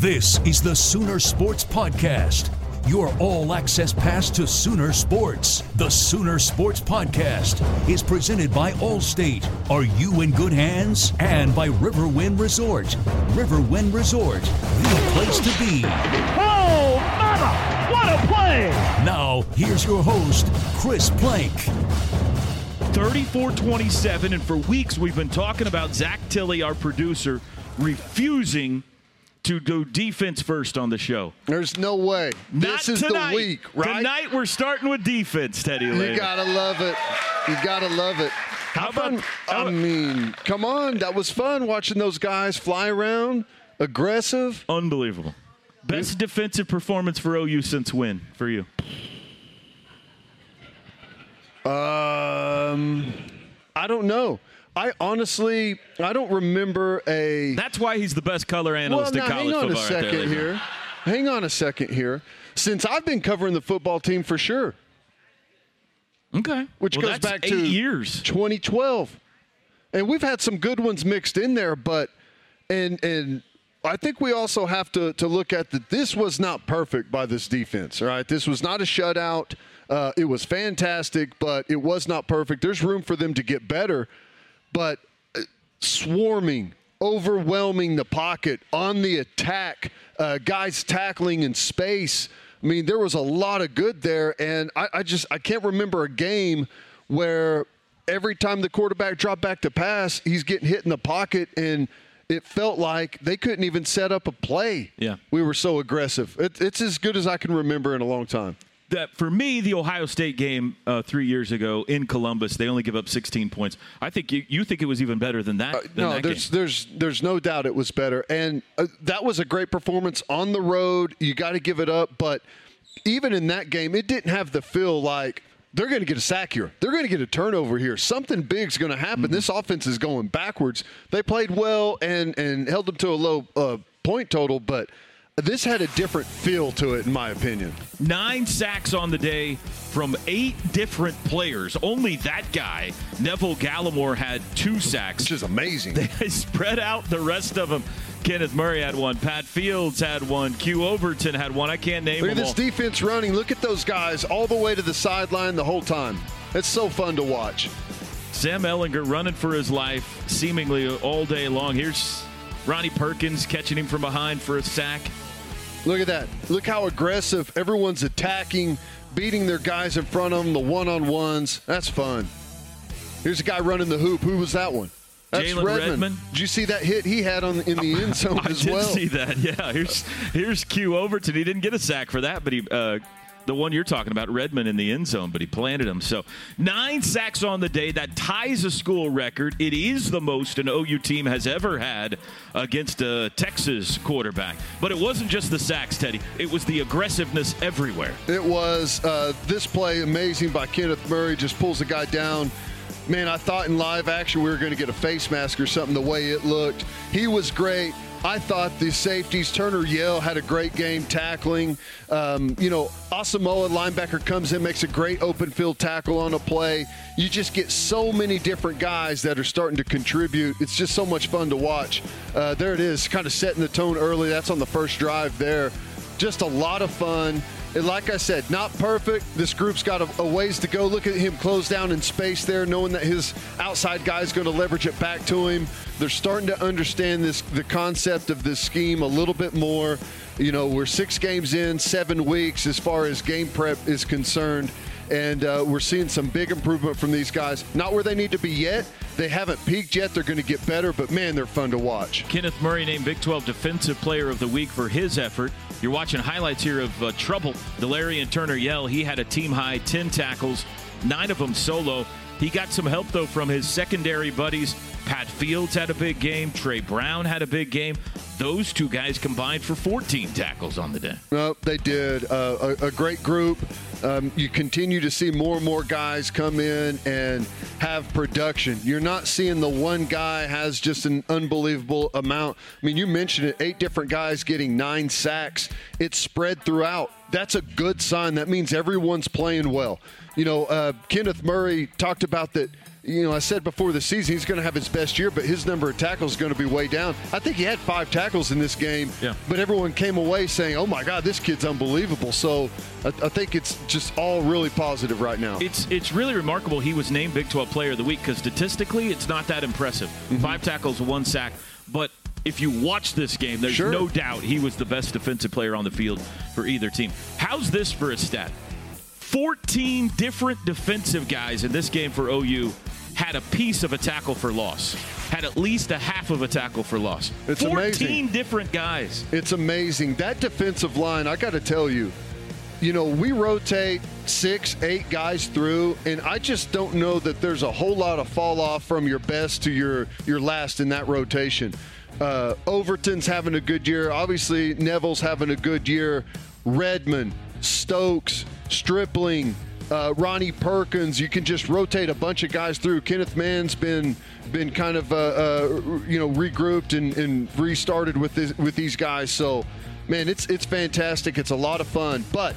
This is the Sooner Sports Podcast, your all access pass to Sooner Sports. The Sooner Sports Podcast is presented by Allstate. Are you in good hands? And by Riverwind Resort. Riverwind Resort, the place to be. Oh, mama! What a play! Now, here's your host, Chris Plank. 34 27, and for weeks we've been talking about Zach Tilley, our producer, refusing to do defense first on the show. There's no way. Not this is tonight. the week, right? Tonight we're starting with defense, Teddy. You gotta love it. You gotta love it. How How about- fun? I mean, come on, that was fun watching those guys fly around, aggressive. Unbelievable. Best defensive performance for OU since when for you? Um, I don't know. I honestly, I don't remember a. That's why he's the best color well, analyst now in college hang on a football. right there, second ladies here. Hang on a second here. Since I've been covering the football team for sure, Okay. which Well, goes back to years. 2012. And we've had some good ones mixed in there, but and and I think we also have to to look at that this was not perfect by this defense, all right? This was not a shutout. Uh, it was fantastic, but it was not perfect. There's room for them to get better, but uh, swarming, overwhelming the pocket on the attack, uh, guys tackling in space. I mean, there was a lot of good there, and I, I just I can't remember a game where every time the quarterback dropped back to pass, he's getting hit in the pocket, and it felt like they couldn't even set up a play. Yeah. we were so aggressive. It, it's as good as I can remember in a long time. That for me, the Ohio State game uh, three years ago in Columbus, they only give up 16 points. I think you, you think it was even better than that. than no, that there's game. there's there's no doubt it was better, and uh, that was a great performance on the road. You got to give it up, but even in that game, it didn't have the feel like they're going to get a sack here. They're going to get a turnover here. Something big's going to happen. Mm-hmm. This offense is going backwards. They played well and and held them to a low uh, point total, but this had a different feel to it, in my opinion. Nine sacks on the day from eight different players. Only that guy, Neville Gallimore, had two sacks. Which is amazing. They spread out the rest of them. Kenneth Murray had one. Pat Fields had one. Q Overton had one. I can't name Look at them this all. defense running. Look at those guys all the way to the sideline the whole time. It's so fun to watch. Sam Ehlinger running for his life seemingly all day long. Here's Ronnie Perkins catching him from behind for a sack. Look at that. Look how aggressive everyone's attacking, beating their guys in front of them, the one on ones. That's fun. Here's a guy running the hoop. Who was that one? That's Jalen Redmond. Did you see that hit he had on in the end zone I as did well? see that. Yeah, here's here's Q Overton. He didn't get a sack for that, but he uh, the one you're talking about, Redmond in the end zone, but he planted him. So nine sacks on the day. That ties a school record. It is the most an OU team has ever had against a Texas quarterback. But it wasn't just the sacks, Teddy. It was the aggressiveness everywhere. It was uh, this play amazing by Kenneth Murray. Just pulls the guy down. Man, I thought in live action we were going to get a face mask or something the way it looked. He was great. I thought the safeties, Turner Yell had a great game tackling. Um, you know, Asamoah, linebacker, comes in, makes a great open field tackle on a play. You just get so many different guys that are starting to contribute. It's just so much fun to watch. Uh, there it is, kind of setting the tone early. That's on the first drive there. Just a lot of fun. Like I said, not perfect. This group's got a, a, ways to go. Look at him close down in space there, knowing that his outside guy is going to leverage it back to him. They're starting to understand this the concept of this scheme a little bit more. You know, we're six games in, seven weeks as far as game prep is concerned and uh, we're seeing some big improvement from these guys. Not where they need to be yet. They haven't peaked yet. They're going to get better, but man, they're fun to watch. Kenneth Murray named Big 12 Defensive Player of the Week for his effort. You're watching highlights here of uh, trouble. Delarrian Turner Yell. He had a team high 10 tackles, nine of them solo. He got some help, though, from his secondary buddies. Pat Fields had a big game. Trey Brown had a big game. Those two guys combined for 14 tackles on the day. No, they did. Uh, a, a, great group. Um, you continue to see more and more guys come in and have production. You're not seeing the one guy has just an unbelievable amount. I mean, you mentioned it eight different guys getting nine sacks. It's spread throughout. That's a good sign. That means everyone's playing well. You know, uh, Kenneth Murray talked about that you know, I said before the season he's going to have his best year, but his number of tackles is going to be way down. I think he had five tackles in this game, yeah. but everyone came away saying, "Oh my God, this kid's unbelievable." So I, I, think it's just all really positive right now. It's it's really remarkable. He was named Big 12 Player of the Week because statistically, it's not that impressive. Mm-hmm. Five tackles, one sack, but if you watch this game, there's sure. no doubt he was the best defensive player on the field for either team. How's this for a stat? 14 different defensive guys in this game for OU had a piece of a tackle for loss, had at least a half of a tackle for loss. It's 14 amazing. different guys. It's amazing. That defensive line, I got to tell you, you know, we rotate six, eight guys through, and I just don't know that there's a whole lot of fall off from your best to your your last in that rotation. Uh, Overton's having a good year. Obviously, Neville's having a good year. Redmond, Stokes, Stripling, uh, Ronnie Perkins. You can just rotate a bunch of guys through. Kenneth Mann's been been kind of uh, uh, you know regrouped and, and restarted with this, with these guys. So, man, it's it's fantastic. It's a lot of fun, but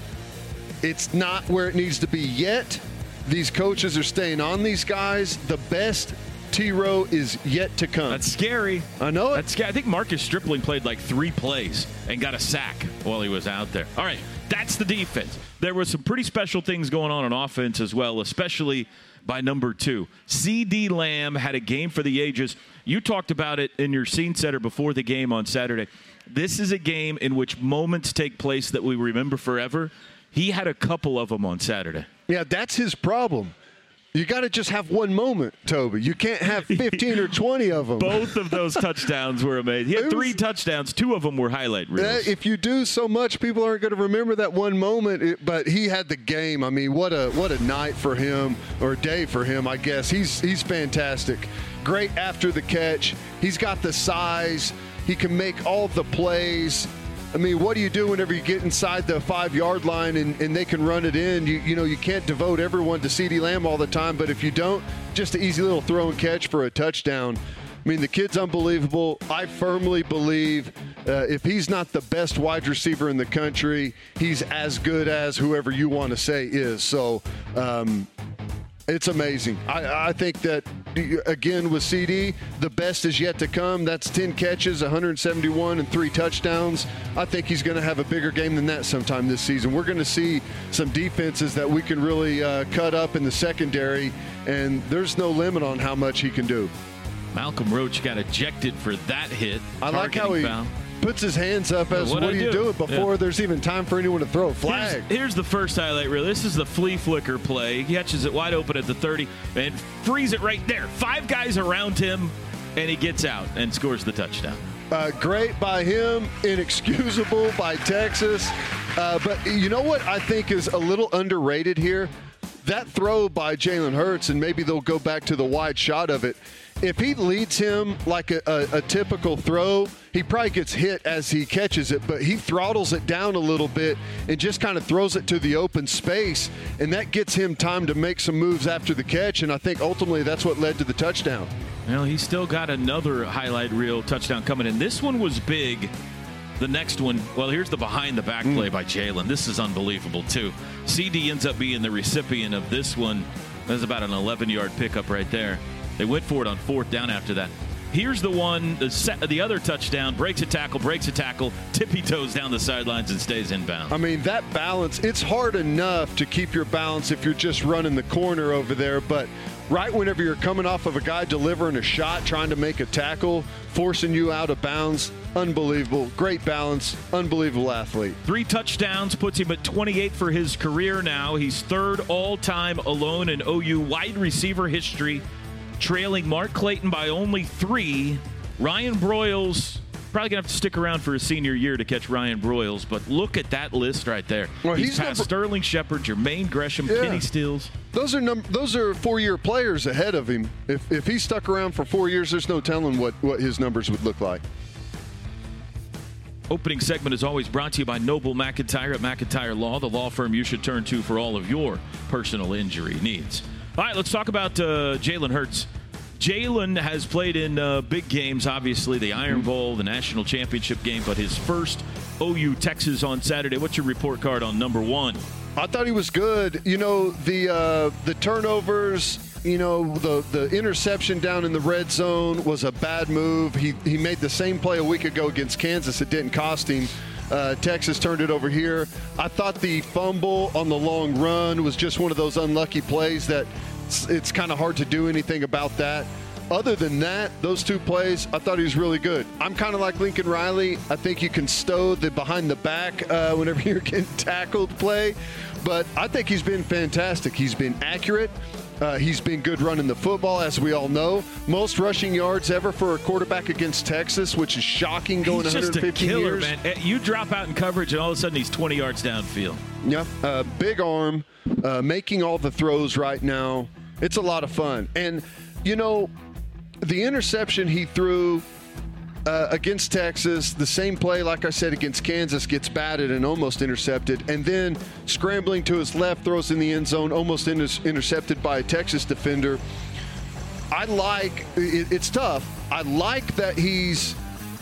it's not where it needs to be yet. These coaches are staying on these guys. The best T Row is yet to come. That's scary. I know it. That's scary. I think Marcus Stripling played like three plays and got a sack while he was out there. All right, that's the defense. There were some pretty special things going on on offense as well, especially by number two. CeeDee Lamb had a game for the ages. You talked about it in your scene setter before the game on Saturday. This is a game in which moments take place that we remember forever. He had a couple of them on Saturday. Yeah, that's his problem. You got to just have one moment, Toby. You can't have 15 or 20 of them. Both of those touchdowns were amazing. He had three touchdowns. Two of them were highlight reels. If you do so much, people aren't going to remember that one moment. But he had the game. I mean, what a what a night for him or day for him. I guess he's he's fantastic. Great after the catch. He's got the size. He can make all the plays. I mean, what do you do whenever you get inside the five yard line and, and they can run it in? You, you know, you can't devote everyone to CeeDee Lamb all the time, but if you don't, just an easy little throw and catch for a touchdown. I mean, the kid's unbelievable. I firmly believe uh, if he's not the best wide receiver in the country, he's as good as whoever you want to say is. So, um, it's amazing. I, I, think that, again, with CeeDee, the best is yet to come. That's 10 catches, 171, and three touchdowns. I think he's going to have a bigger game than that sometime this season. We're going to see some defenses that we can really uh, cut up in the secondary, and there's no limit on how much he can do. Malcolm Roach got ejected for that hit. I like how he. Foul puts his hands up as what, what are you do? doing before yeah. there's even time for anyone to throw a flag. Here's, here's, the first highlight reel. This is the flea flicker play. He catches it wide open at the 30 and frees it right there. Five guys around him, and he gets out and scores the touchdown. Uh, great by him, inexcusable by Texas. Uh, but you know what I think is a little underrated here? That throw by Jalen Hurts, and maybe they'll go back to the wide shot of it. If he leads him like a, a, a typical throw, he probably gets hit as he catches it, but he throttles it down a little bit and just kind of throws it to the open space, and that gets him time to make some moves after the catch. And I think ultimately that's what led to the touchdown. Well, he's still got another highlight reel touchdown coming in. This one was big. The next one, well, here's the behind the back play mm. by Jalen. This is unbelievable, too. CeeDee ends up being the recipient of this one. That's about an 11 yard pickup right there. They went for it on fourth down after that. Here's the one, the, set, the other touchdown, breaks a tackle, breaks a tackle, tippy toes down the sidelines and stays inbound. I mean, that balance, it's hard enough to keep your balance if you're just running the corner over there, but right whenever you're coming off of a guy delivering a shot, trying to make a tackle, forcing you out of bounds, unbelievable. Great balance, unbelievable athlete. Three touchdowns puts him at 28 for his career now. He's third all time alone in OU wide receiver history, trailing Mark Clayton by only three. Ryan Broyles. Probably gonna have to stick around for his senior year to catch Ryan Broyles, but look at that list right there. Well, he's, he's past number- Sterling Shepard, Jermaine Gresham, Yeah. Kenny Stills. Those are num- those are four year players ahead of him. If if he stuck around for four years, there's no telling what, what his numbers would look like. Opening segment is always brought to you by Noble McIntyre at McIntyre Law, the law firm you should turn to for all of your personal injury needs. All right, let's talk about uh, Jalen Hurts. Jalen has played in uh, big games, obviously the Iron Bowl, the national championship game, but his first OU Texas on Saturday. What's your report card on number one? I thought he was good. You know the uh, the turnovers. You know the the interception down in the red zone was a bad move. He he made the same play a week ago against Kansas. It didn't cost him. Uh, Texas turned it over here. I thought the fumble on the long run was just one of those unlucky plays that it's, it's kind of hard to do anything about that. Other than that, those two plays, I thought he was really good. I'm kind of like Lincoln Riley. I think you can stow the behind the back uh, whenever you're getting tackled play, but I think he's been fantastic. He's been accurate. Uh, he's been good running the football, as we all know. Most rushing yards ever for a quarterback against Texas, which is shocking going He's just a 150 killer, years. man. Eh, You drop out in coverage, and all of a sudden he's 20 yards downfield. Yeah, uh, big arm, uh, making all the throws right now. It's a lot of fun. And, you know, the interception he threw uh, against Texas, the same play, like I said, against Kansas, gets batted and almost intercepted. And then scrambling to his left, throws in the end zone, almost inter- intercepted by a Texas defender. I like it, it's tough. I like that he's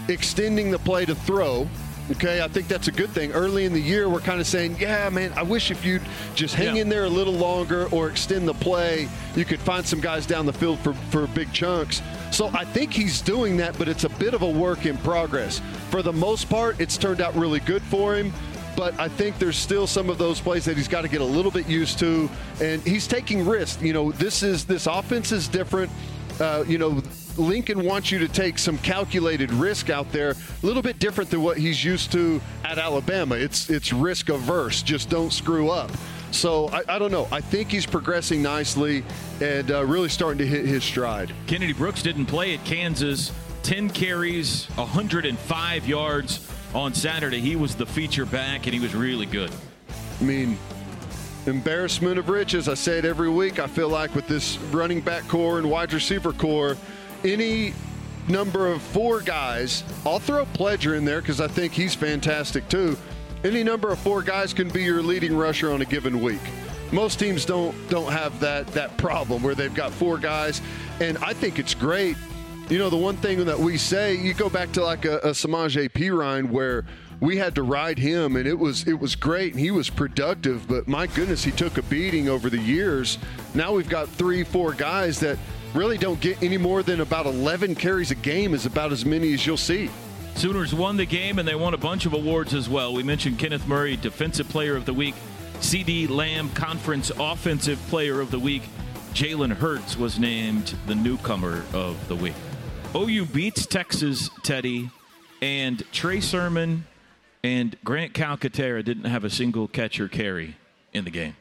extending the play to throw. Okay, I think that's a good thing. Early in the year, we're kind of saying, yeah, man, I wish if you'd just hang Yeah. in there a little longer or extend the play, you could find some guys down the field for, for big chunks. So I think he's doing that, but it's a bit of a work in progress. For the most part, it's turned out really good for him but I think there's still some of those plays that he's got to get a little bit used to, and he's taking risks. You know, this is this offense is different. Uh, you know, Lincoln wants you to take some calculated risk out there, a little bit different than what he's used to at Alabama. It's it's risk averse. Just don't screw up. So I, I don't know. I think he's progressing nicely and uh, really starting to hit his stride. Kennedy Brooks didn't play at Kansas. 10 carries, 105 yards on Saturday. He was the feature back, and he was really good. I mean, embarrassment of riches. I say it every week. I feel like with this running back core and wide receiver core, any number of four guys, I'll throw Pledger in there because I think he's fantastic too. Any number of four guys can be your leading rusher on a given week. Most teams don't don't have that that problem where they've got four guys, and I think it's great. You know, the one thing that we say, you go back to like a, a Samaje P. Where we had to ride him and it was it was great and he was productive, but my goodness, he took a beating over the years. Now we've got three, four guys that really don't get any more than about 11 carries a game is about as many as you'll see. Sooners won the game, and they won a bunch of awards as well. We mentioned Kenneth Murray, Defensive Player of the Week, CeeDee Lamb, Conference Offensive Player of the Week. Jalen Hurts was named the newcomer of the week. OU beats Texas, Teddy, and Trey Sermon and Grant Calcaterra didn't have a single catch or carry in the game.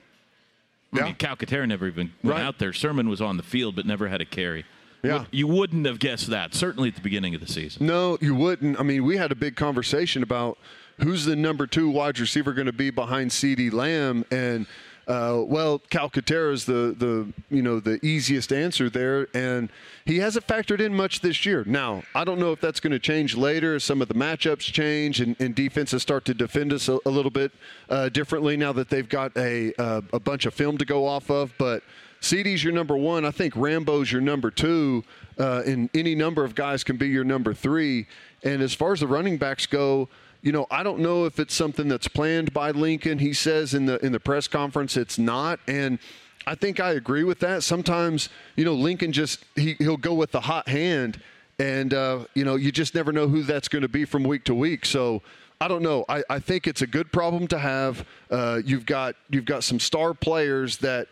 I Yeah. mean, Calcaterra never even went Right. out there. Sermon was on the field, but never had a carry. Yeah. You wouldn't have guessed that, certainly at the beginning of the season. No, you wouldn't. I mean, we had a big conversation about who's the number two wide receiver going to be behind CeeDee Lamb, and uh, well, Calcaterra is the the you know the easiest answer there, and he hasn't factored in much this year. Now, I don't know if that's going to change later as some of the matchups change and, and defenses start to defend us a, a little bit uh, differently now that they've got a uh, a bunch of film to go off of, but. CeeDee's your number one. I think Rambo's your number two, uh, and any number of guys can be your number three. And as far as the running backs go, you know, I don't know if it's something that's planned by Lincoln. He says in the in the press conference it's not, and I think I agree with that. Sometimes, you know, Lincoln just he, he'll go with the hot hand, and uh, you know, you just never know who that's going to be from week to week. So. I don't know. I, I think it's a good problem to have. Uh, you've got you've got some star players that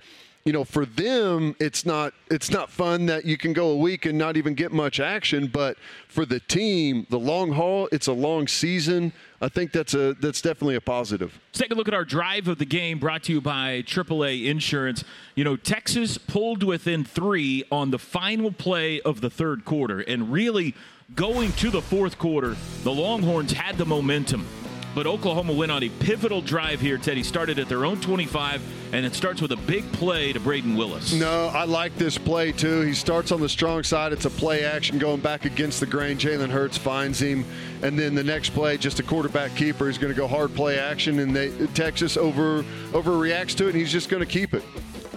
you know, for them, it's not it's not fun that you can go a week and not even get much action. But for the team, the long haul, it's a long season. I think that's a that's definitely a positive. Let's take a look at our drive of the game brought to you by AAA Insurance. You know, Texas pulled within three on the final play of the third quarter. And really, going to the fourth quarter, the Longhorns had the momentum. But Oklahoma went on a pivotal drive here, Teddy. Started at their own 25, and it starts with a big play to Brayden Willis. No, I like this play too. He starts on the strong side. It's a play action going back against the grain. Jalen Hurts finds him, and then the next play, just a quarterback keeper. He's going to go hard play action, and they Texas over overreacts to it, and he's just going to keep it.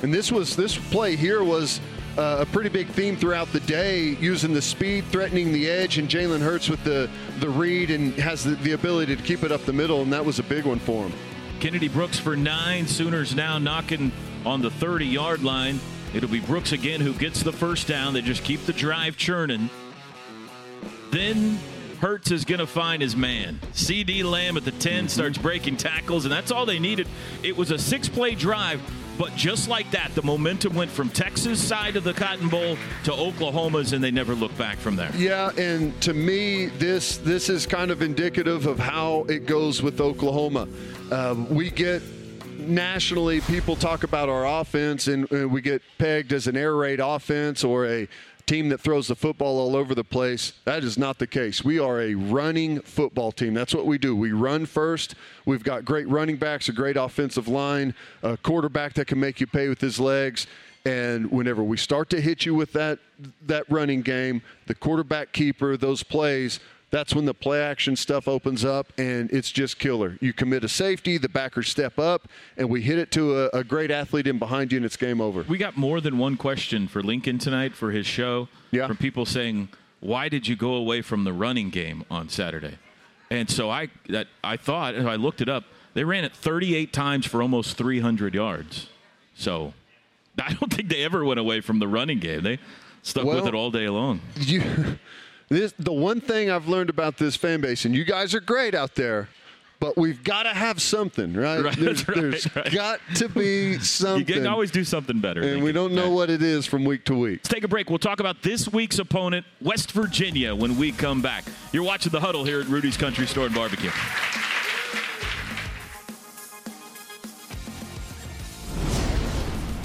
And this was this play here was uh, a pretty big theme throughout the day, using the speed, threatening the edge, and Jalen Hurts with the the read and has the, the ability to keep it up the middle, and that was a big one for him. Kennedy Brooks for nine. Sooners now knocking on the 30 yard line. It'll be Brooks again who gets the first down. They just keep the drive churning. Then Hurts is going to find his man. CeeDee Lamb at the 10 starts breaking tackles, and that's all they needed. It was a six play drive, but just like that, the momentum went from Texas' side of the Cotton Bowl to Oklahoma's, and they never looked back from there. Yeah, and to me, this this is kind of indicative of how it goes with Oklahoma. Um, we get nationally people talk about our offense, and, and we get pegged as an air raid offense or a team that throws the football all over the place. That is not the case. We are a running football team. That's what we do. We run first. We've got great running backs, a great offensive line, a quarterback that can make you pay with his legs. And whenever we start to hit you with that that running game, the quarterback keeper, those plays, that's when the play action stuff opens up and it's just killer. You commit a safety, the backers step up, and we hit it to a, a great athlete in behind you, and it's game over. We got more than one question for Lincoln tonight for his show. Yeah. From people saying, "Why did you go away from the running game on Saturday?" And so I that I thought, and I looked it up. They ran it 38 times for almost 300 yards. So I don't think they ever went away from the running game. They stuck with it all day long. You, this the one thing I've learned about this fan base, and you guys are great out there, but we've got to have something, right? Right, there's right, there's right. got to be something. You can always do something better. and we Lincoln. don't know what it is from week to week. Let's take a break. We'll talk about this week's opponent, West Virginia, when we come back. You're watching the huddle here at Rudy's Country Store and Barbecue.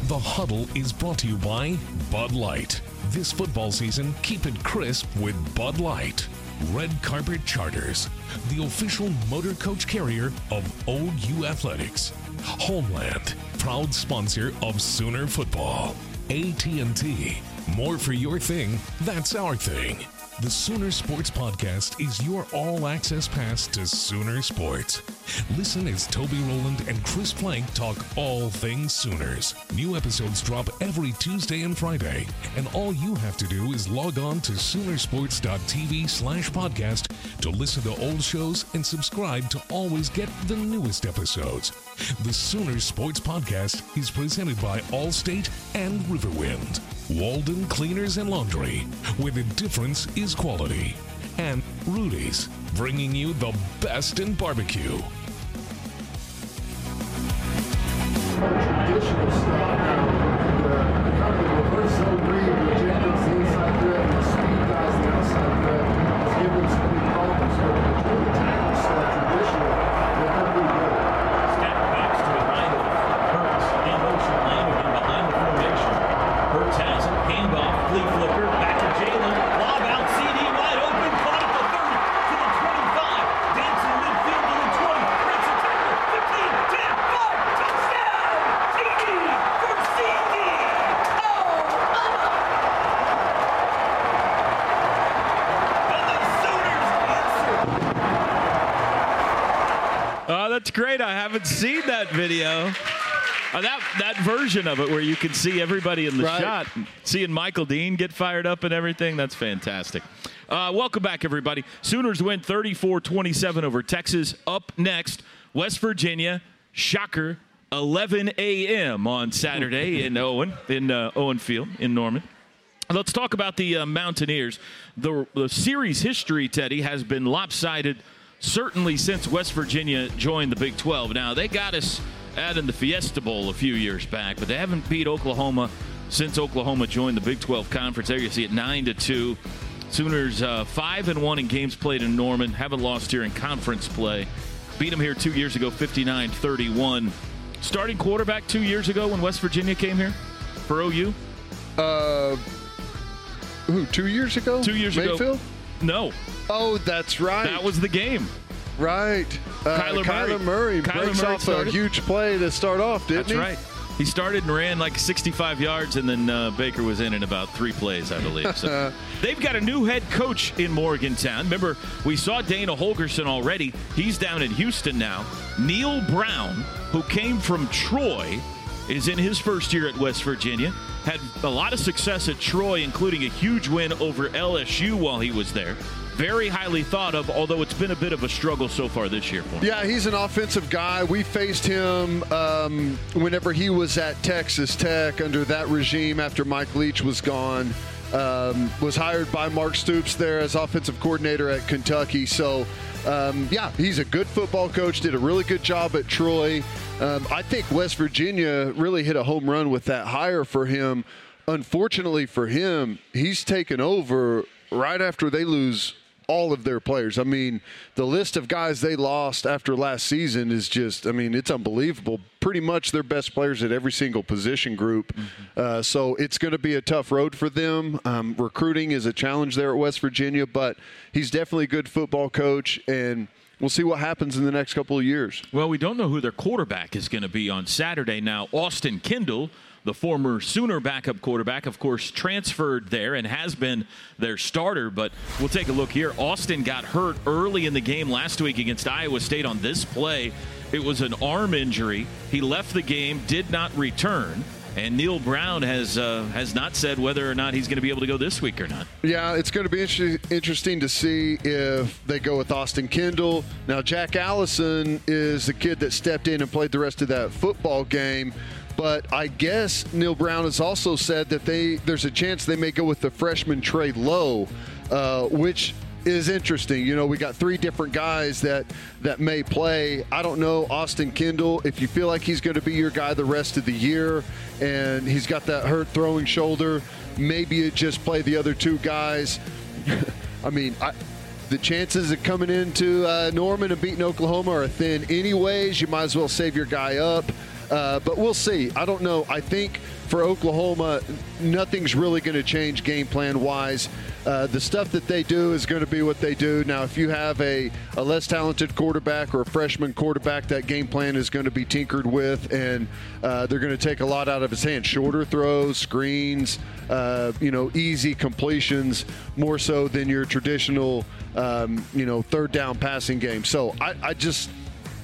The Huddle is brought to you by Bud Light. This football season, keep it crisp with Bud Light. Red Carpet Charters, the official motor coach carrier of OU Athletics. Homeland, proud sponsor of Sooner football. AT&T, more for your thing, that's our thing. The Sooner Sports Podcast is your all access pass to Sooner Sports. Listen as Toby Rowland and Chris Plank talk all things Sooners. New episodes drop every Tuesday and Friday, and all you have to do is log on to Soonersports.tv slash podcast to listen to old shows and subscribe to always get the newest episodes. The Sooner Sports Podcast is presented by Allstate and Riverwind. Walden Cleaners and Laundry, where the difference is quality. And Rudy's, bringing you the best in barbecue. traditional style now. The kind of reverse zone read with Jenkins, the inside threat, and the speed guys, the outside threat, has given them some big problems. But the true tackle stuff, traditional, they're going to be good. Step backs to behind Hurts. In motion, Lamb again behind the formation. Hurts has it. Handoff. Flea flicker. Back to That's great. I haven't seen that video. Uh, that version of it where you can see everybody in the Right. shot, seeing Michael Dean get fired up and everything. That's fantastic. Uh, welcome back, everybody. Sooners win 34-27 over Texas. Up next, West Virginia. Shocker. 11 a.m. on Saturday in Owen, in uh, Owen Field in Norman. Let's talk about the uh, Mountaineers. The, the series history, Teddy, has been lopsided certainly since West Virginia joined the Big 12. Now, they got us out in the Fiesta Bowl a few years back, but they haven't beat Oklahoma since Oklahoma joined the Big 12 conference. There you see it 9 to 2. Sooners uh, 5 and 1 in games played in Norman, haven't lost here in conference play. Beat them here two years ago, 59 31. Starting quarterback two years ago when West Virginia came here for OU. Uh, who? Two years ago? Two years ago. Mayfield? No, Oh, that's right. that was the game. Right. Uh, Kyler Kyler Murray. Murray, Kyler breaks Murray off started. a huge play to start off, didn't That's he? right. He started and ran like 65 yards, and then uh, Baker was in in about three plays, I believe. So they've got a new head coach in Morgantown. Remember, we saw Dana Holgorsen already. He's down in Houston now. Neal Brown, who came from Troy, is in his first year at West Virginia. Had a lot of success at Troy, including a huge win over LSU while he was there. Very highly thought of, although it's been a bit of a struggle so far this year for him. Yeah, he's an offensive guy. We faced him um, whenever he was at Texas Tech under that regime after Mike Leach was gone. Um, was hired by Mark Stoops there as offensive coordinator at Kentucky. So, um, yeah, he's a good football coach. Did a really good job at Troy. Um, I think West Virginia really hit a home run with that hire for him. Unfortunately for him, he's taken over right after they lose all of their players. I mean, the list of guys they lost after last season is just, I mean, it's unbelievable. Pretty much their best players at every single position group. Uh, so it's going to be a tough road for them. Um, recruiting is a challenge there at West Virginia, but he's definitely a good football coach, and we'll see what happens in the next couple of years. Well, we don't know who their quarterback is going to be on Saturday. Now, Austin Kendall, the former Sooner backup quarterback, of course, transferred there and has been their starter. But we'll take a look here. Austin got hurt early in the game last week against Iowa State on this play. It was an arm injury. He left the game, did not return. And Neal Brown has uh, has not said whether or not he's going to be able to go this week or not. Yeah, it's going to be inter- interesting to see if they go with Austin Kendall. Now, Jack Allison is the kid that stepped in and played the rest of that football game. But I guess Neal Brown has also said that they there's a chance they may go with the freshman Trey Lowe, uh, which is interesting. You know, we got three different guys that that may play. I don't know Austin Kendall. If you feel like he's going to be your guy the rest of the year, and he's got that hurt throwing shoulder, maybe you just play the other two guys. I mean, I, the chances of coming into uh, Norman and beating Oklahoma are thin, anyways. You might as well save your guy up. Uh, but we'll see. I don't know. I think for Oklahoma, nothing's really going to change game plan wise. Uh, the stuff that they do is going to be what they do. Now, if you have a, a less talented quarterback or a freshman quarterback, that game plan is going to be tinkered with, and uh, they're going to take a lot out of his hands. Shorter throws, screens, uh, you know, easy completions, more so than your traditional, um, you know, third down passing game. So I, I just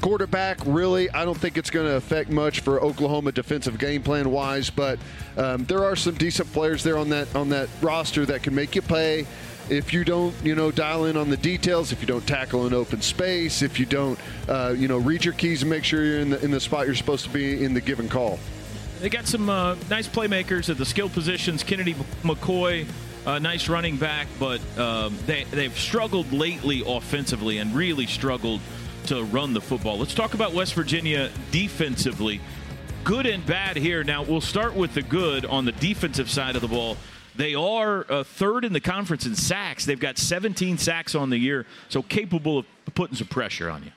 quarterback really i don't think it's going to affect much for oklahoma defensive game plan wise but um, there are some decent players there on that on that roster that can make you pay if you don't you know dial in on the details if you don't tackle an open space if you don't uh, you know read your keys and make sure you're in the in the spot you're supposed to be in the given call They got some uh, nice playmakers at the skill positions. Kennedy McKoy, uh, nice running back, but um, they, they've struggled lately offensively and really struggled to run the football. Let's talk about West Virginia defensively. Good and bad here. Now, we'll start with the good on the defensive side of the ball. They are uh, third in the conference in sacks. They've got 17 sacks on the year, so capable of putting some pressure on you.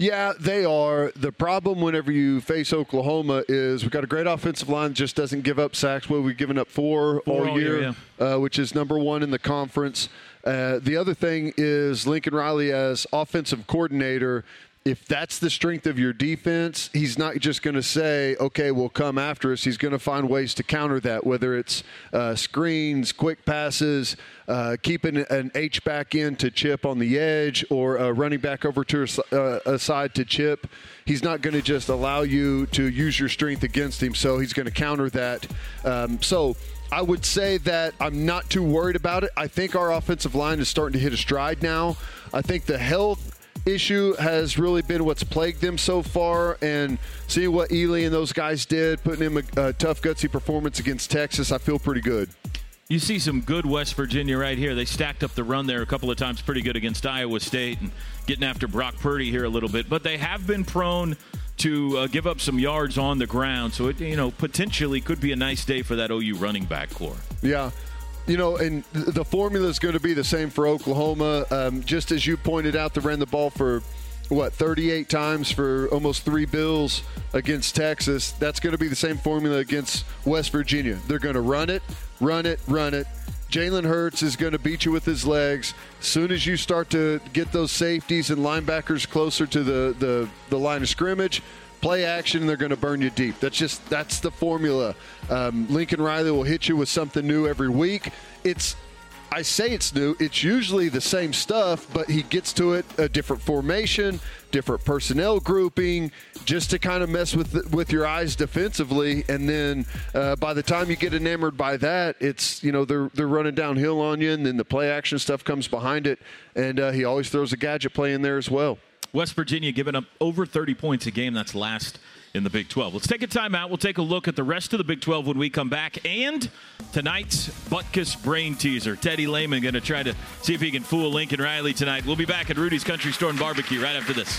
Yeah, they are. The problem whenever you face Oklahoma is we've got a great offensive line just doesn't give up sacks. Well, we've given up four, Four all all year, year, uh, which is number one in the conference. Uh, the other thing is Lincoln Riley as offensive coordinator. if that's the strength of your defense, he's not just going to say, okay, we'll come after us. He's going to find ways to counter that, whether it's uh, screens, quick passes, uh, keeping an H back in to chip on the edge, or uh, running back over to a, a side to chip. He's not going to just allow you to use your strength against him, so he's going to counter that. Um, so I would say that I'm not too worried about it. I think our offensive line is starting to hit a stride now. I think the health issue has really been what's plagued them so far. And seeing what Ely and those guys did, putting in a, a tough, gutsy performance against Texas, I feel pretty good. You see some good West Virginia right here. They stacked up the run there a couple of times, pretty good against Iowa State, and getting after Brock Purdy here a little bit. But they have been prone to uh, give up some yards on the ground, so it you know potentially could be a nice day for that OU running back core. Yeah, you know, and the formula is going to be the same for Oklahoma. Um, just as you pointed out, they ran the ball for what 38 times for almost three bills against Texas. That's going to be the same formula against West Virginia. They're going to run it, run it, run it. Jalen Hurts is going to beat you with his legs. As soon as you start to get those safeties and linebackers closer to the, the, the line of scrimmage, play action, they're going to burn you deep. That's just that's the formula. Um, Lincoln Riley will hit you with something new every week. It's I say it's new. It's usually the same stuff, but he gets to it a different formation, different personnel grouping, just to kind of mess with with your eyes defensively. And then uh, by the time you get enamored by that, it's you know they're they're running downhill on you, and then the play action stuff comes behind it. And uh, he always throws a gadget play in there as well. West Virginia giving up over 30 points a game. That's last in the Big 12. Let's take a timeout. We'll take a look at the rest of the Big 12 when we come back. And tonight's Butkus brain teaser. Teddy Lehman going to try to see if he can fool Lincoln Riley tonight. We'll be back at Rudy's Country Store and Barbecue right after this.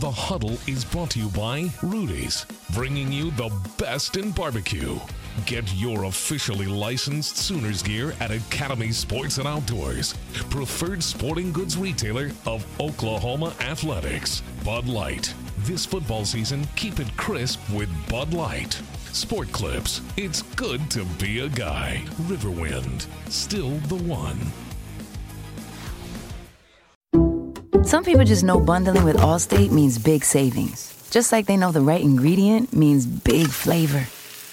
The Huddle is brought to you by Rudy's, bringing you the best in barbecue. Get your officially licensed Sooners gear at Academy Sports and Outdoors, preferred sporting goods retailer of Oklahoma Athletics. Bud Light. This football season, keep it crisp with Bud Light. Sport Clips. It's good to be a guy. Riverwind. Still the one. Some people just know bundling with Allstate means big savings. Just like they know the right ingredient means big flavor.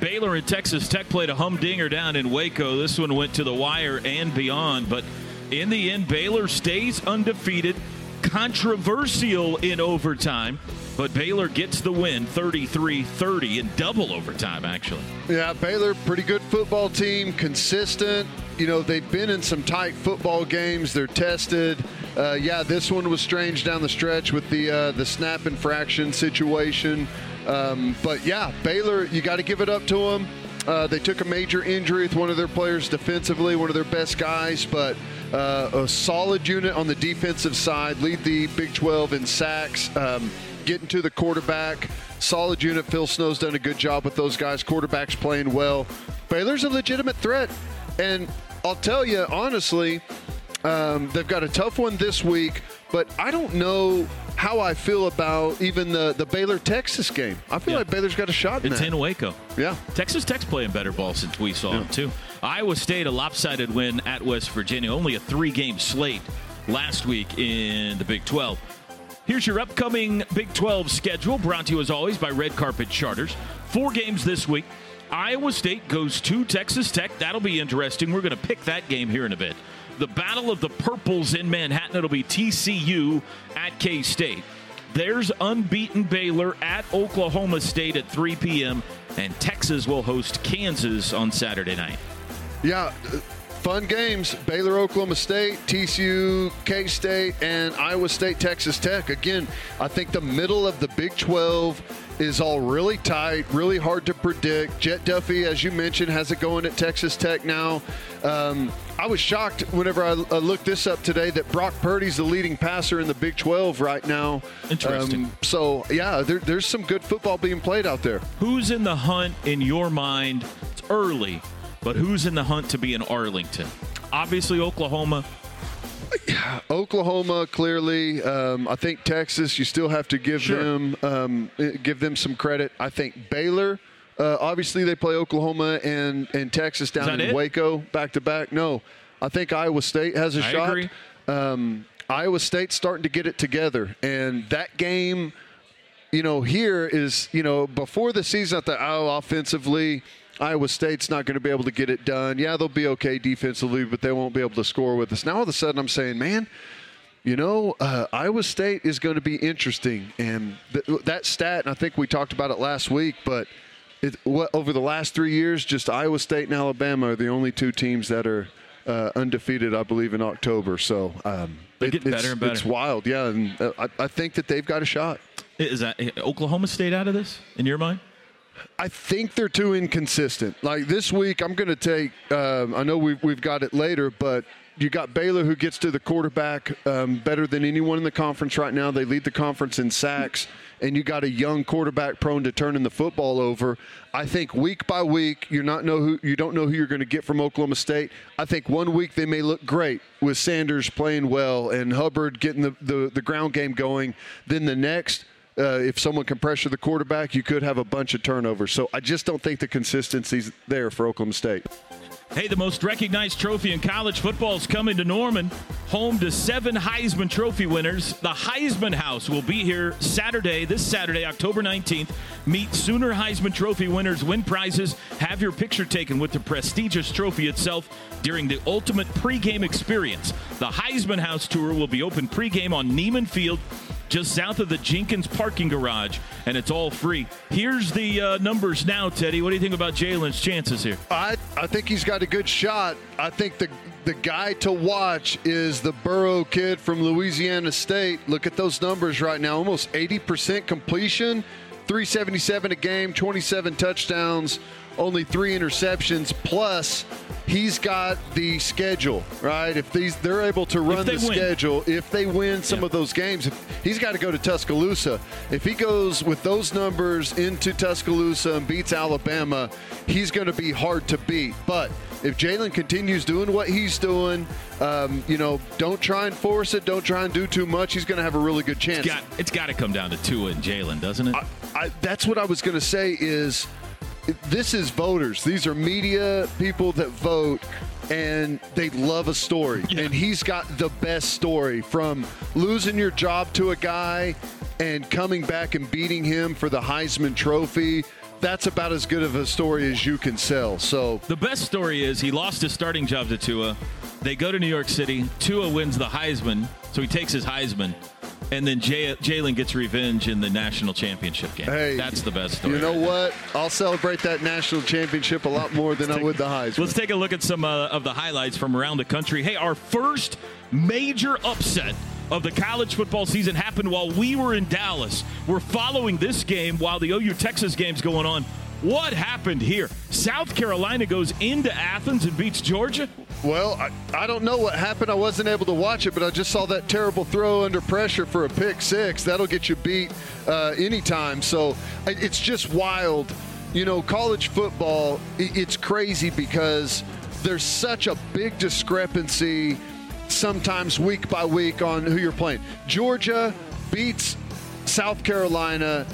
Baylor and Texas Tech played a humdinger down in Waco. This one went to the wire and beyond, but in the end, Baylor stays undefeated. Controversial in overtime, but Baylor gets the win 33 30 in double overtime, actually. Yeah, Baylor, pretty good football team, consistent. You know, they've been in some tight football games. They're tested. Uh, yeah, this one was strange down the stretch with the uh, the snap infraction situation. Um, but yeah, Baylor, you got to give it up to them. Uh, they took a major injury with one of their players defensively, one of their best guys, but uh, a solid unit on the defensive side. Lead the Big 12 in sacks, um, getting to the quarterback. Solid unit. Phil Snow's done a good job with those guys. Quarterbacks playing well. Baylor's a legitimate threat, and I'll tell you honestly, um, they've got a tough one this week, but I don't know how I feel about even the, the Baylor Texas game. I feel Yeah. like Baylor's got a shot in It's that. in Waco. Yeah. Texas Tech's playing better ball since we saw them, too. Iowa State, a lopsided win at West Virginia. Only a three game slate last week in the Big 12. Here's your upcoming Big 12 schedule, brought to you as always by Red Carpet Charters. Four games this week. Iowa State goes to Texas Tech. That'll be interesting. We're going to pick that game here in a bit. The Battle of the Purples in Manhattan. It'll be TCU at K State. There's unbeaten Baylor at Oklahoma State at 3 p.m. And Texas will host Kansas on Saturday night. Yeah, fun games. Baylor, Oklahoma State, TCU, K State, and Iowa State, Texas Tech. Again, I think the middle of the Big 12 is all really tight, really hard to predict. Jett Duffey, as you mentioned, has it going at Texas Tech now. Um, I was shocked whenever I, I looked this up today that Brock Purdy's the leading passer in the Big 12 right now. Interesting. Um, so, yeah, there, there's some good football being played out there. Who's in the hunt in your mind? It's early, but who's in the hunt to be in Arlington? Obviously, Oklahoma. Oklahoma, clearly. Um, I think Texas. You still have to give Sure. them um, eh, give them some credit. I think Baylor. Uh, obviously, they play Oklahoma and and Texas down in it? Waco back to back. No, I think Iowa State has a I shot. Um, Iowa State's starting to get it together, and that game you know, here is, you know, before the season, I thought, oh, offensively, Iowa State's not going to be able to get it done. Yeah, they'll be okay defensively, but they won't be able to score with us. Now, all of a sudden, I'm saying, man, you know, uh, Iowa State is going to be interesting. And th- that stat, and I think we talked about it last week, but it, what, over the last three years, just Iowa State and Alabama are the only two teams that are uh, undefeated, I believe, in October. So um, They're getting it's, better and better. It's wild, yeah. And uh, I, I think that they've got a shot. Is that Oklahoma State out of this in your mind? I think they're too inconsistent. Like this week, I'm going to take. Um, I know we've we've got it later, but you got Baylor who gets to the quarterback um, better than anyone in the conference right now. They lead the conference in sacks, and you got a young quarterback prone to turning the football over. I think week by week, you're not know who you don't know who you're going to get from Oklahoma State. I think one week they may look great with Sanders playing well and Hubbard getting the, the, the ground game going. Then the next, uh, if someone can pressure the quarterback, you could have a bunch of turnovers. So I just don't think the consistency's there for Oklahoma State. Hey, the most recognized trophy in college football is coming to Norman, home to seven Heisman Trophy winners. The Heisman House will be here Saturday, this Saturday, October 19th. Meet Sooner Heisman Trophy winners, win prizes, have your picture taken with the prestigious trophy itself during the ultimate pregame experience. The Heisman House tour will be open pregame on Neiman Field just south of the Jenkins parking garage, and it's all free. Here's the uh, numbers now, Teddy. What do you think about Jalen's chances here? I, I think he's got a good shot. I think the the guy to watch is the Burrow kid from Louisiana State. Look at those numbers right now. Almost 80% completion, 377 a game, 27 touchdowns, only three interceptions. Plus, he's got the schedule, right? If these they're able to run the win. schedule, if they win some Yeah. of those games, if, he's got to go to Tuscaloosa. If he goes with those numbers into Tuscaloosa and beats Alabama, he's going to be hard to beat. But if Jalen continues doing what he's doing, um, you know, don't try and force it. Don't try and do too much. He's going to have a really good chance. It's got, it's got to come down to Tua and Jalen, doesn't it? I, I, that's what I was going to say is this is voters. These are media people that vote and they love a story. And he's got the best story from losing your job to a guy and coming back and beating him for the Heisman Trophy. That's about as good of a story as you can sell. So the best story is he lost his starting job to Tua. They go to New York City. Tua wins the Heisman, so he takes his Heisman. And then Jay- Jalen gets revenge in the national championship game. Hey, That's the best story. you know what? I'll celebrate that national championship a lot more than I would the Heisman. Let's take a look at some uh, of the highlights from around the country. Hey, our first major upset of the college football season happened while we were in Dallas. We're following this game while the OU Texas game's going on. What happened here? South Carolina goes into Athens and beats Georgia. Well, I, I don't know what happened. I wasn't able to watch it, but I just saw that terrible throw under pressure for a pick six. That'll get you beat uh, anytime. So it's just wild. You know, college football, it's crazy because there's such a big discrepancy sometimes week by week on who you're playing. Georgia beats South Carolina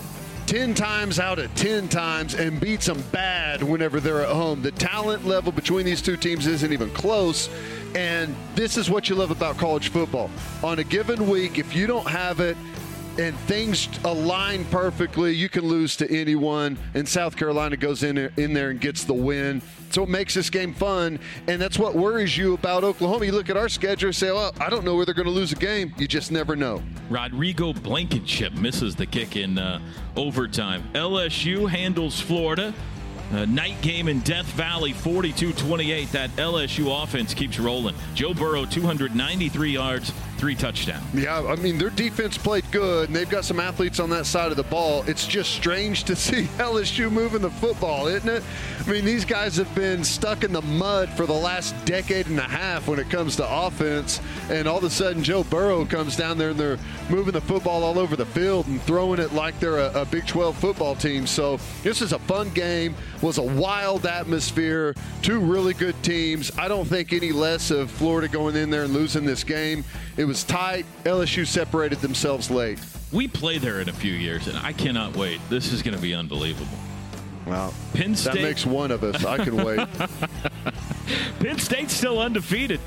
10 times out of 10 times and beats them bad whenever they're at home. The talent level between these two teams isn't even close. And this is what you love about college football. On a given week, if you don't have it and things align perfectly, you can lose to anyone. And South Carolina goes in there, in there and gets the win. So it makes this game fun. And that's what worries you about Oklahoma. You look at our schedule and say, well, I don't know where they're going to lose a game. You just never know. Rodrigo Blankenship misses the kick in uh, overtime. LSU handles Florida Uh, night game in Death Valley, 42-28. That LSU offense keeps rolling. Joe Burrow, 293 yards, three touchdowns. Yeah, I mean, their defense played good, and they've got some athletes on that side of the ball. It's just strange to see LSU moving the football, isn't it? I mean, these guys have been stuck in the mud for the last decade and a half when it comes to offense, and all of a sudden Joe Burrow comes down there and they're moving the football all over the field and throwing it like they're a, a Big 12 football team. So this is a fun game, was a wild atmosphere, two really good teams. I don't think any less of Florida going in there and losing this game. It was tight. LSU separated themselves late. We play there in a few years, and I cannot wait. This is going to be unbelievable. Wow. Penn State. That makes one of us. I can wait. Penn State's still undefeated.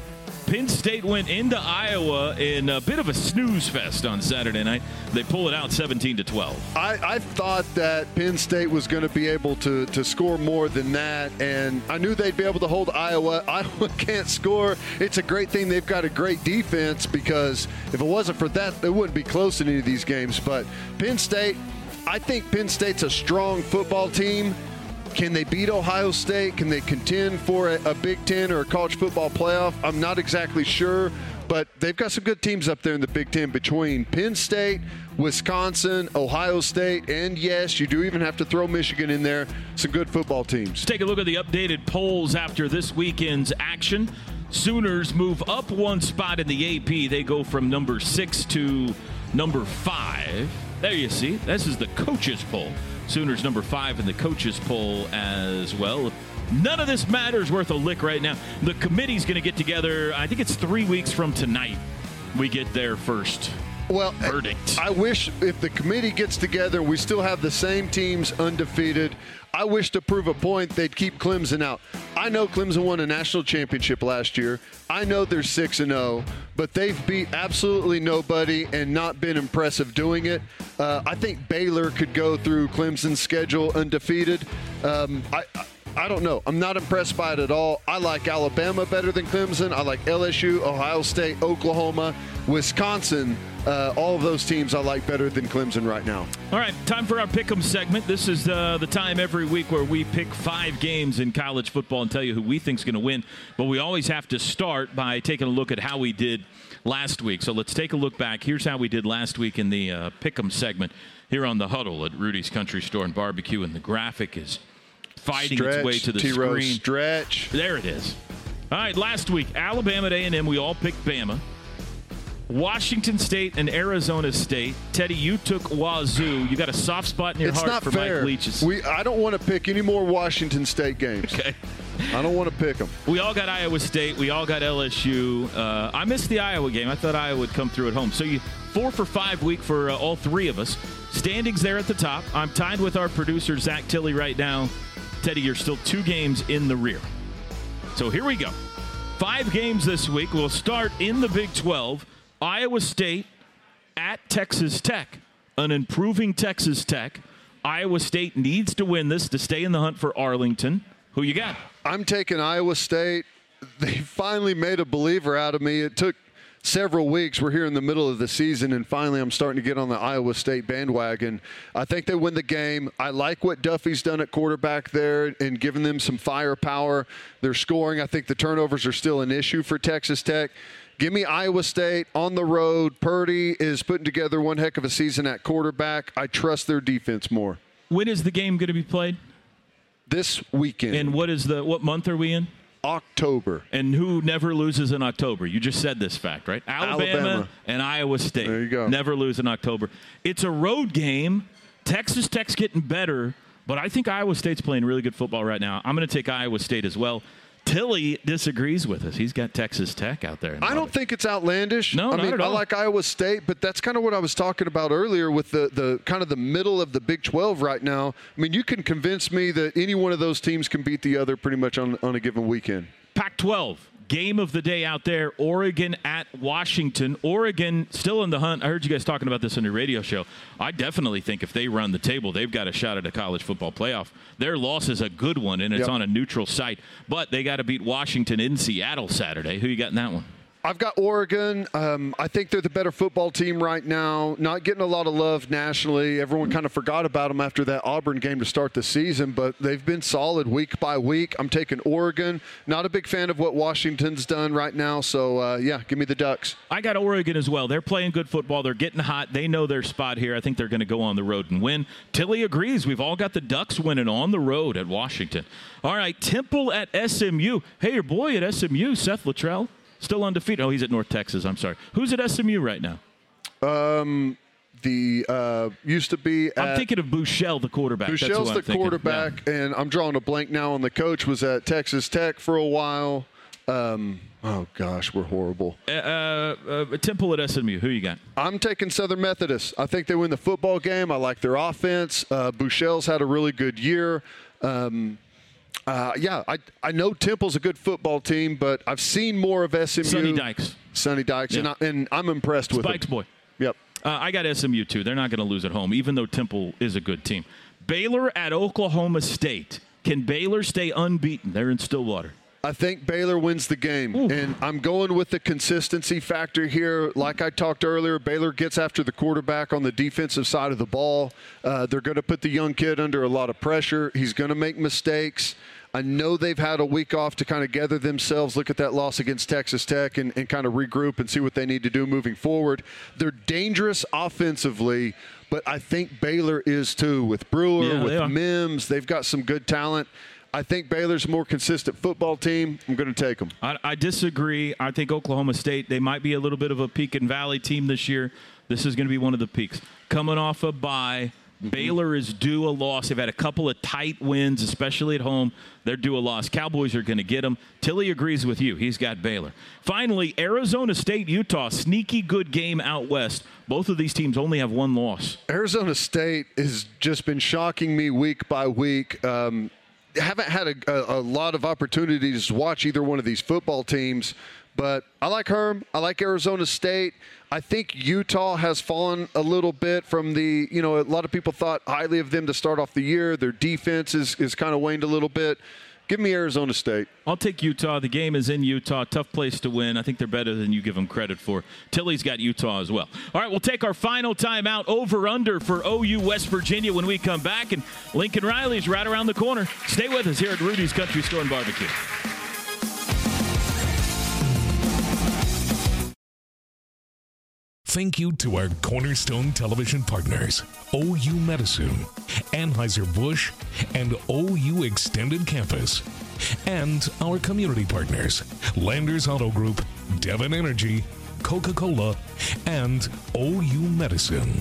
Penn State went into Iowa in a bit of a snooze fest on Saturday night. They pull it out 17 to 12. I, I thought that Penn State was going to be able to, to score more than that, and I knew they'd be able to hold Iowa. Iowa can't score. It's a great thing they've got a great defense because if it wasn't for that, they wouldn't be close in any of these games. But Penn State, I think Penn State's a strong football team. Can they beat Ohio State? Can they contend for a, a, Big Ten or a college football playoff? I'm not exactly sure, but they've got some good teams up there in the Big Ten between Penn State, Wisconsin, Ohio State, and yes, you do even have to throw Michigan in there. Some good football teams. Take a look at the updated polls after this weekend's action. Sooners move up one spot in the AP. They go from number six to number five. There you see. This is the coaches poll. Sooners number five in the coaches poll as well. None of this matters worth a lick right now. The committee's going to get together. I think it's three weeks from tonight. We get there first well, verdict. I wish if the committee gets together, we still have the same teams undefeated. I wish to prove a point they'd keep Clemson out. I know Clemson won a national championship last year. I know they're 6 and 0, but they've beat absolutely nobody and not been impressive doing it. Uh, I think Baylor could go through Clemson's schedule undefeated. Um, I, I I don't know. I'm not impressed by it at all. I like Alabama better than Clemson. I like LSU, Ohio State, Oklahoma, Wisconsin. Uh, all of those teams I like better than Clemson right now. All right, time for our pick'em segment. This is uh, the time every week where we pick five games in college football and tell you who we think is going to win. But we always have to start by taking a look at how we did last week. So let's take a look back. Here's how we did last week in the uh, pick'em segment here on the huddle at Rudy's Country Store and Barbecue, and the graphic is fighting stretch, its way to the T-Rose screen. Stretch. There it is. All right, last week, Alabama at A&M, we all picked Bama. Washington State and Arizona State. Teddy, you took Wazzu. You got a soft spot in your it's heart not for fair. Mike Leach's. We, I don't want to pick any more Washington State games. Okay. I don't want to pick them. We all got Iowa State. We all got LSU. Uh, I missed the Iowa game. I thought Iowa would come through at home. So you four for five week for uh, all three of us. Standings there at the top. I'm tied with our producer Zach Tilley right now. Teddy, you're still two games in the rear. So here we go. Five games this week. We'll start in the Big 12. Iowa State at Texas Tech. An improving Texas Tech. Iowa State needs to win this to stay in the hunt for Arlington. Who you got? I'm taking Iowa State. They finally made a believer out of me. It took several weeks. We're here in the middle of the season, and finally I'm starting to get on the Iowa State bandwagon. I think they win the game. I like what Duffey's done at quarterback there and giving them some firepower. They're scoring. I think the turnovers are still an issue for Texas Tech. Give me Iowa State on the road. Purdy is putting together one heck of a season at quarterback. I trust their defense more. When is the game going to be played? This weekend. And what is the what month are we in? October. And who never loses in October? You just said this fact, right? Alabama, Alabama. and Iowa State. There you go. Never lose in October. It's a road game. Texas Tech's getting better, but I think Iowa State's playing really good football right now. I'm going to take Iowa State as well. Tilly disagrees with us. He's got Texas Tech out there. I don't think it's outlandish. No, I not mean, at all. I like Iowa State, but that's kind of what I was talking about earlier with the, the kind of the middle of the Big 12 right now. I mean, you can convince me that any one of those teams can beat the other pretty much on, on a given weekend. Pac 12. Game of the day out there, Oregon at Washington. Oregon still in the hunt. I heard you guys talking about this on your radio show. I definitely think if they run the table, they've got a shot at a college football playoff. Their loss is a good one, and it's Yep. on a neutral site. But they got to beat Washington in Seattle Saturday. Who you got in that one? I've got Oregon. Um, I think they're the better football team right now. Not getting a lot of love nationally. Everyone kind of forgot about them after that Auburn game to start the season, but they've been solid week by week. I'm taking Oregon. Not a big fan of what Washington's done right now, so uh, yeah, give me the Ducks. I got Oregon as well. They're playing good football. They're getting hot. They know their spot here. I think they're going to go on the road and win. Tilly agrees. We've all got the Ducks winning on the road at Washington. All right, Temple at SMU. Hey, your boy at SMU, Seth Littrell, still undefeated. Oh, he's at North Texas. I'm sorry. Who's at SMU right now? Um, the uh, used to be. I'm thinking of Buechele, the quarterback. Buechele's the quarterback, and I'm drawing a blank now on the coach. Was at Texas Tech for a while. Um, oh gosh, we're horrible. Yeah. Uh, uh, Temple at SMU. Who you got? I'm taking Southern Methodist. I think they win the football game. I like their offense. Uh, Buechele's had a really good year. Um, uh, yeah, I I know Temple's a good football team, but I've seen more of SMU. Sonny Dykes. Sonny Dykes, and, I, and I'm impressed with Spike's him. boy. Yep. Uh, I got SMU too. They're not going to lose at home, even though Temple is a good team. Baylor at Oklahoma State. Can Baylor stay unbeaten? They're in Stillwater. I think Baylor wins the game, and I'm going with the consistency factor here. Like I talked earlier, Baylor gets after the quarterback on the defensive side of the ball. Uh, they're going to put the young kid under a lot of pressure. He's going to make mistakes. I know they've had a week off to kind of gather themselves, look at that loss against Texas Tech, and, and kind of regroup and see what they need to do moving forward. They're dangerous offensively, but I think Baylor is too with Brewer, Yeah, with Mims. They've got some good talent. I think Baylor's a more consistent football team. I'm going to take them. I, I disagree. I think Oklahoma State, they might be a little bit of a peak and valley team this year. This is going to be one of the peaks. Coming off a bye, Baylor is due a loss. They've had a couple of tight wins, especially at home. They're due a loss. Cowboys are going to get them. Tilly agrees with you. He's got Baylor. Finally, Arizona State, Utah. Sneaky good game out west. Both of these teams only have one loss. Arizona State has just been shocking me week by week. Um, haven't had a, a, a lot of opportunities to watch either one of these football teams, but I like Herm. I like Arizona State. I think Utah has fallen a little bit from the, you know, a lot of people thought highly of them to start off the year. Their defense is, is kind of waned a little bit. Give me Arizona State. I'll take Utah. The game is in Utah. Tough place to win. I think they're better than you give them credit for. Tilly's got Utah as well. All right, we'll take our final timeout over under for OU West Virginia when we come back. And Lincoln Riley's right around the corner. Stay with us here at Rudy's Country Store and Barbecue. Thank you to our cornerstone television partners, OU Medicine, Anheuser-Busch, and OU Extended Campus. And our community partners, Landers Auto Group, Devon Energy, Coca-Cola, and OU Medicine.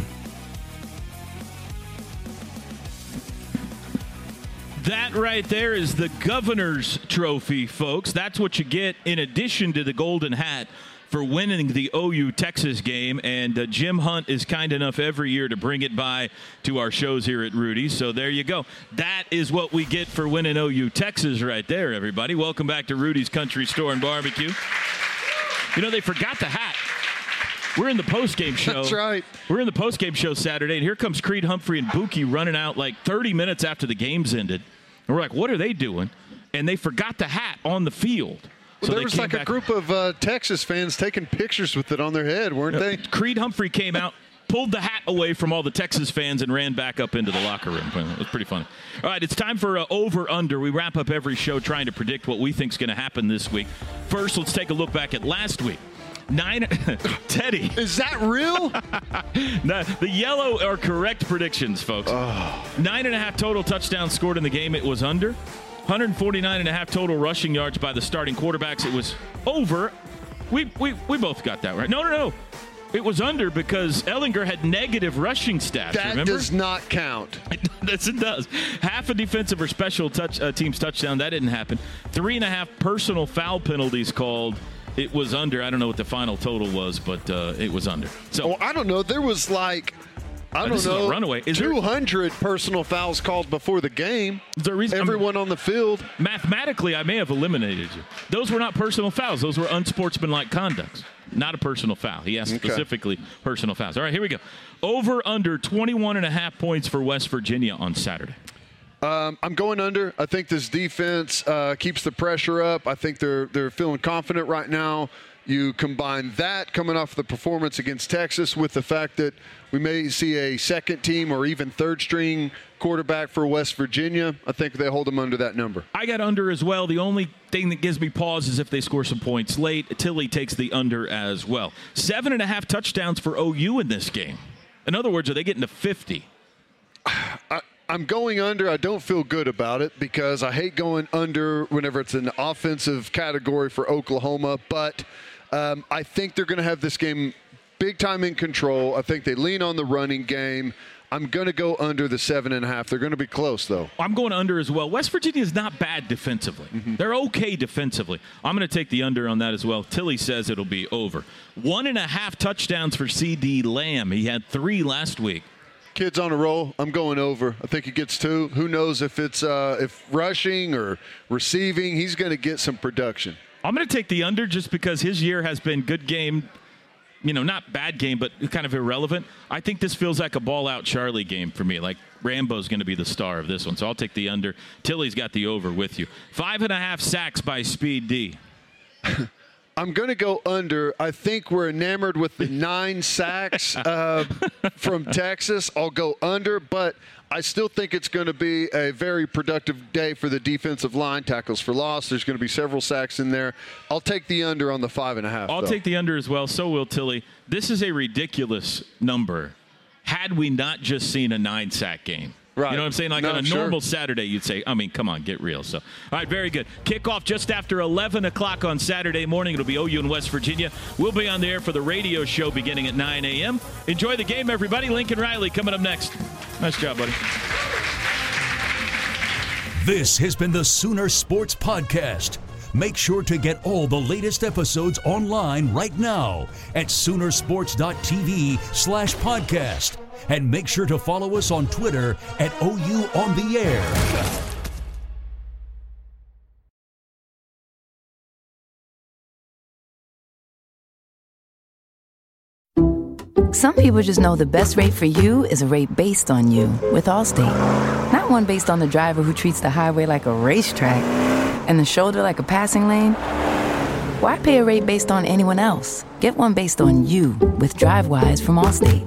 That right there is the governor's trophy, folks. That's what you get in addition to the golden hat for winning the OU Texas game. And uh, Jim Hunt is kind enough every year to bring it by to our shows here at Rudy's. So there you go. That is what we get for winning OU Texas right there, everybody. Welcome back to Rudy's Country Store and Barbecue. You know, they forgot the hat. We're in the post-game show. That's right. We're in the post-game show Saturday, and here comes Creed Humphrey and Bookie running out like 30 minutes after the game's ended. And we're like, what are they doing? And they forgot the hat on the field. So there was like a group of uh, Texas fans taking pictures with it on their head, weren't they? Creed Humphrey came out, pulled the hat away from all the Texas fans, and ran back up into the locker room. It was pretty funny. All right, it's time for uh, over under. We wrap up every show trying to predict what we think is going to happen this week. First, let's take a look back at last week. Nine, Teddy. Is that real? No, the yellow are correct predictions, folks. Nine and a half total touchdowns scored in the game. It was under. 149 and a half total rushing yards by the starting quarterbacks. It was over. We, we, we both got that right. No, no, no. It was under because Ehlinger had negative rushing stats. that remember? does not count. yes, it does. Half a defensive or special touch uh, team's touchdown. That didn't happen. Three and a half personal foul penalties called. It was under. I don't know what the final total was, but uh, it was under. So Oh, I don't know. There was like, I don't this is a know, runaway. Is there- 200 personal fouls called before the game. Is there a reason- I'm- Everyone on the field. mathematically, I may have eliminated you. Those were not personal fouls. Those were unsportsmanlike conducts. Not a personal foul. He asked Okay. specifically personal fouls. All right, here we go. Over under 21 and a half points for West Virginia on Saturday. Um, I'm going under. I think this defense uh, keeps the pressure up. I think they're they're feeling confident right now. You combine that coming off the performance against Texas with the fact that we may see a second team or even third string quarterback for West Virginia. I think they hold them under that number. I got under as well. The only thing that gives me pause is if they score some points late. Tilly takes the under as well. Seven and a half touchdowns for OU in this game. In other words, are they getting to 50? I, I'm going under. I don't feel good about it because I hate going under whenever it's an offensive category for Oklahoma. But um, I think they're going to have this game big time in control. I think they lean on the running game. I'm going to go under the seven and a half. They're going to be close, though. I'm going under as well. West Virginia is not bad defensively. Mm-hmm. They're okay defensively. I'm going to take the under on that as well. Tilly says it'll be over. One and a half touchdowns for CeeDee Lamb. He had three last week. Kids on a roll. I'm going over. I think he gets two. Who knows if it's uh, if rushing or receiving? He's going to get some production. I'm going to take the under just because his year has been good game. You know, not bad game, but kind of irrelevant. I think this feels like a ball out Charlie game for me. Like Rambo's going to be the star of this one. So I'll take the under. Tilly's got the over with you. Five and a half sacks by Speed D. I'm going to go under. I think we're enamored with the nine sacks uh, from Texas. I'll go under, but I still think it's going to be a very productive day for the defensive line. Tackles for loss. There's going to be several sacks in there. I'll take the under on the five and a half. I'll though. take the under as well. So will Tilly. This is a ridiculous number. Had we not just seen a nine sack game. Right. You know what I'm saying? Like No, on a sure. normal Saturday, you'd say, I mean, come on, get real. So, all right, very good. Kickoff just after 11 o'clock on Saturday morning. It'll be OU in West Virginia. We'll be on the air for the radio show beginning at 9 a.m. Enjoy the game, everybody. Lincoln Riley coming up next. Nice job, buddy. This has been the Sooner Sports Podcast. Make sure to get all the latest episodes online right now at Soonersports.tv slash podcast. And make sure to follow us on Twitter at OU on the air. Some people just know the best rate for you is a rate based on you with Allstate. Not one based on the driver who treats the highway like a racetrack and the shoulder like a passing lane. Why pay a rate based on anyone else? Get one based on you with DriveWise from Allstate.